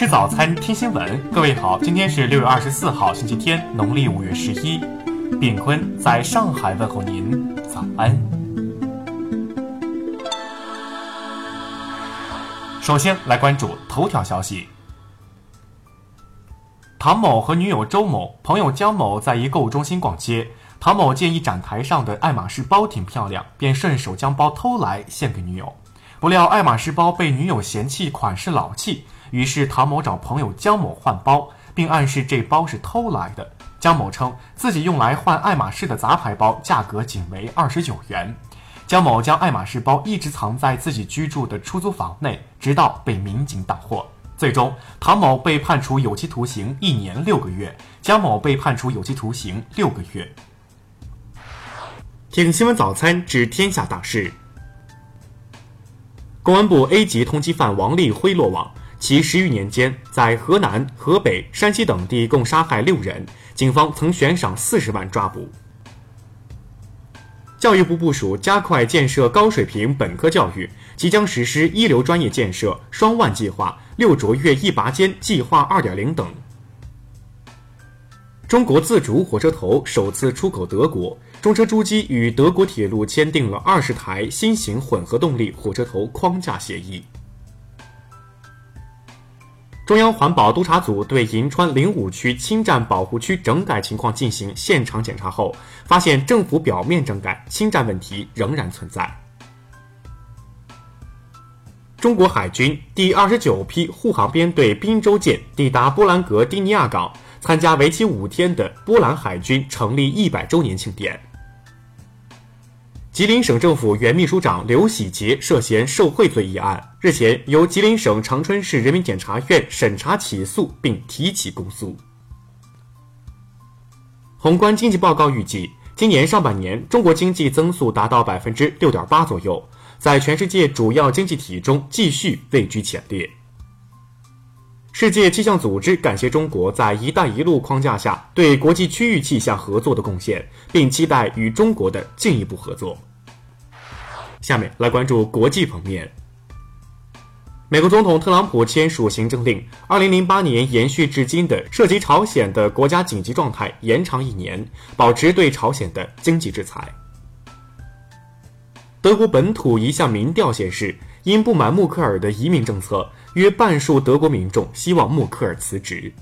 吃早餐，听新闻。各位好，今天是六月二十四号，星期天，农历五月十一。炳坤在上海问候您，早安。首先来关注头条消息。唐某和女友周某、朋友江某在一购物中心逛街，唐某见一展台上的爱马仕包挺漂亮，便顺手将包偷来献给女友。不料爱马仕包被女友嫌弃款式老气，于是唐某找朋友江某换包，并暗示这包是偷来的。江某称自己用来换爱马仕的杂牌包，价格仅为二十九元。江某将爱马仕包一直藏在自己居住的出租房内，直到被民警打获。最终，唐某被判处有期徒刑一年六个月，江某被判处有期徒刑六个月。听新闻早餐知天下大事。公安部 A 级通缉犯王立辉落网，其十余年间在河南、河北、山西等地共杀害六人，警方曾悬赏四十万抓捕。教育部部署加快建设高水平本科教育，即将实施一流专业建设双万计划、六卓越一拔尖计划二点零等。中国自主火车头首次出口德国，中车株机与德国铁路签订了二十台新型混合动力火车头框架协议。中央环保督察组对银川灵武区侵占保护区整改情况进行现场检查后，发现政府表面整改，侵占问题仍然存在。中国海军第二十九批护航编队滨州舰抵达波兰格丁尼亚港。参加为期五天的波兰海军成立一百周年庆典。吉林省政府原秘书长刘喜杰涉嫌受贿罪一案，日前由吉林省长春市人民检察院审查起诉并提起公诉。宏观经济报告预计，今年上半年中国经济增速达到百分之六点八左右，在全世界主要经济体中继续位居前列。世界气象组织感谢中国在“一带一路”框架下对国际区域气象合作的贡献，并期待与中国的进一步合作。下面来关注国际方面。美国总统特朗普签署行政令，二零零八年延续至今的涉及朝鲜的国家紧急状态延长一年，保持对朝鲜的经济制裁。德国本土一项民调显示，因不满默克尔的移民政策。约半数德国民众希望默克尔辞职。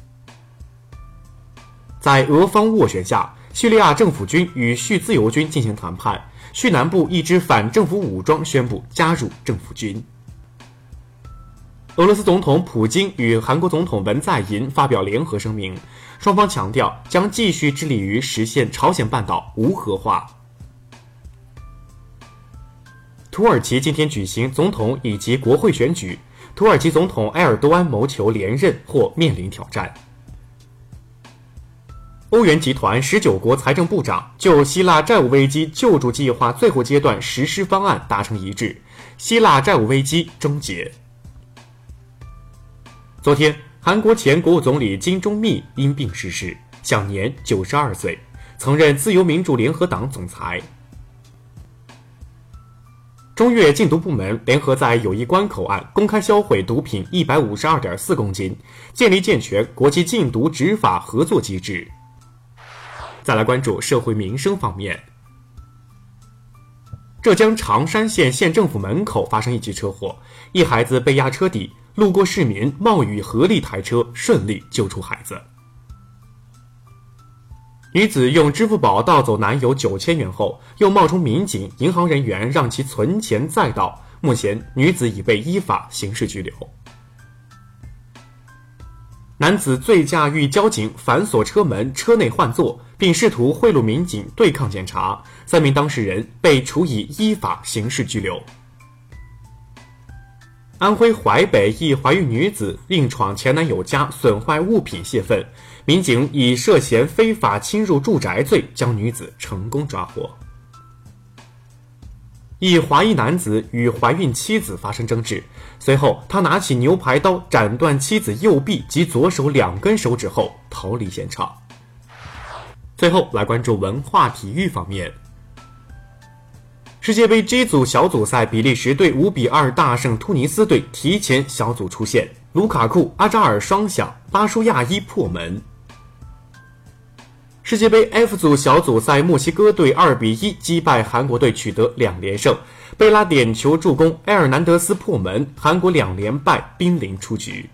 在俄方斡旋下，叙利亚政府军与叙自由军进行谈判，叙南部一支反政府武装宣布加入政府军。俄罗斯总统普京与韩国总统文在寅发表联合声明，双方强调将继续致力于实现朝鲜半岛无核化。土耳其今天举行总统以及国会选举。土耳其总统埃尔多安谋求连任或面临挑战。欧元集团十九国财政部长就希腊债务危机救助计划最后阶段实施方案达成一致，希腊债务危机终结。昨天，韩国前国务总理金钟密因病逝世，享年九十二岁，曾任自由民主联合党总裁。中越禁毒部门联合在友谊关口岸公开销毁毒品一百五十二点四公斤，建立健全国际禁毒执法合作机制。再来关注社会民生方面，浙江常山县县政府门口发生一起车祸，一孩子被压车底，路过市民冒雨合力抬车，顺利救出孩子。女子用支付宝盗走男友九千元后，又冒充民警、银行人员让其存钱再盗。目前，女子已被依法刑事拘留。男子醉驾遇交警反锁车门、车内换座，并试图贿赂民警对抗检查，三名当事人被处以依法刑事拘留。安徽淮北一怀孕女子硬闯前男友家损坏物品泄愤，民警以涉嫌非法侵入住宅罪将女子成功抓获。一华裔男子与怀孕妻子发生争执，随后他拿起牛排刀斩断妻子右臂及左手两根手指后逃离现场。最后来关注文化体育方面。世界杯 G 组小组赛，比利时队五比二大胜突尼斯队，提前小组出线。卢卡库、阿扎尔双响，巴舒亚伊破门。世界杯 F 组小组赛，墨西哥队2比1击败韩国队，取得两连胜。贝拉点球助攻，埃尔南德斯破门，韩国两连败，濒临出局。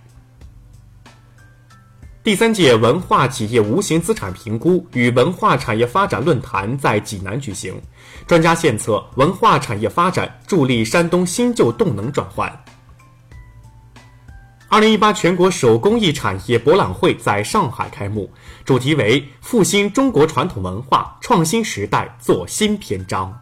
第三届文化企业无形资产评估与文化产业发展论坛在济南举行，专家献策文化产业发展，助力山东新旧动能转换。二零一八全国手工艺产业博览会在上海开幕，主题为“复兴中国传统文化，创新时代做新篇章”。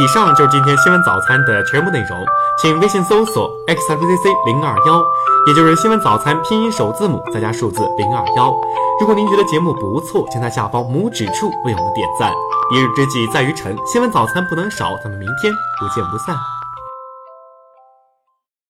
以上就是今天新闻早餐的全部内容，请微信搜索 xfcc 零二幺，也就是新闻早餐拼音首字母再加数字零二幺。如果您觉得节目不错，请在下方拇指处为我们点赞。一日之计在于晨，新闻早餐不能少，咱们明天不见不散。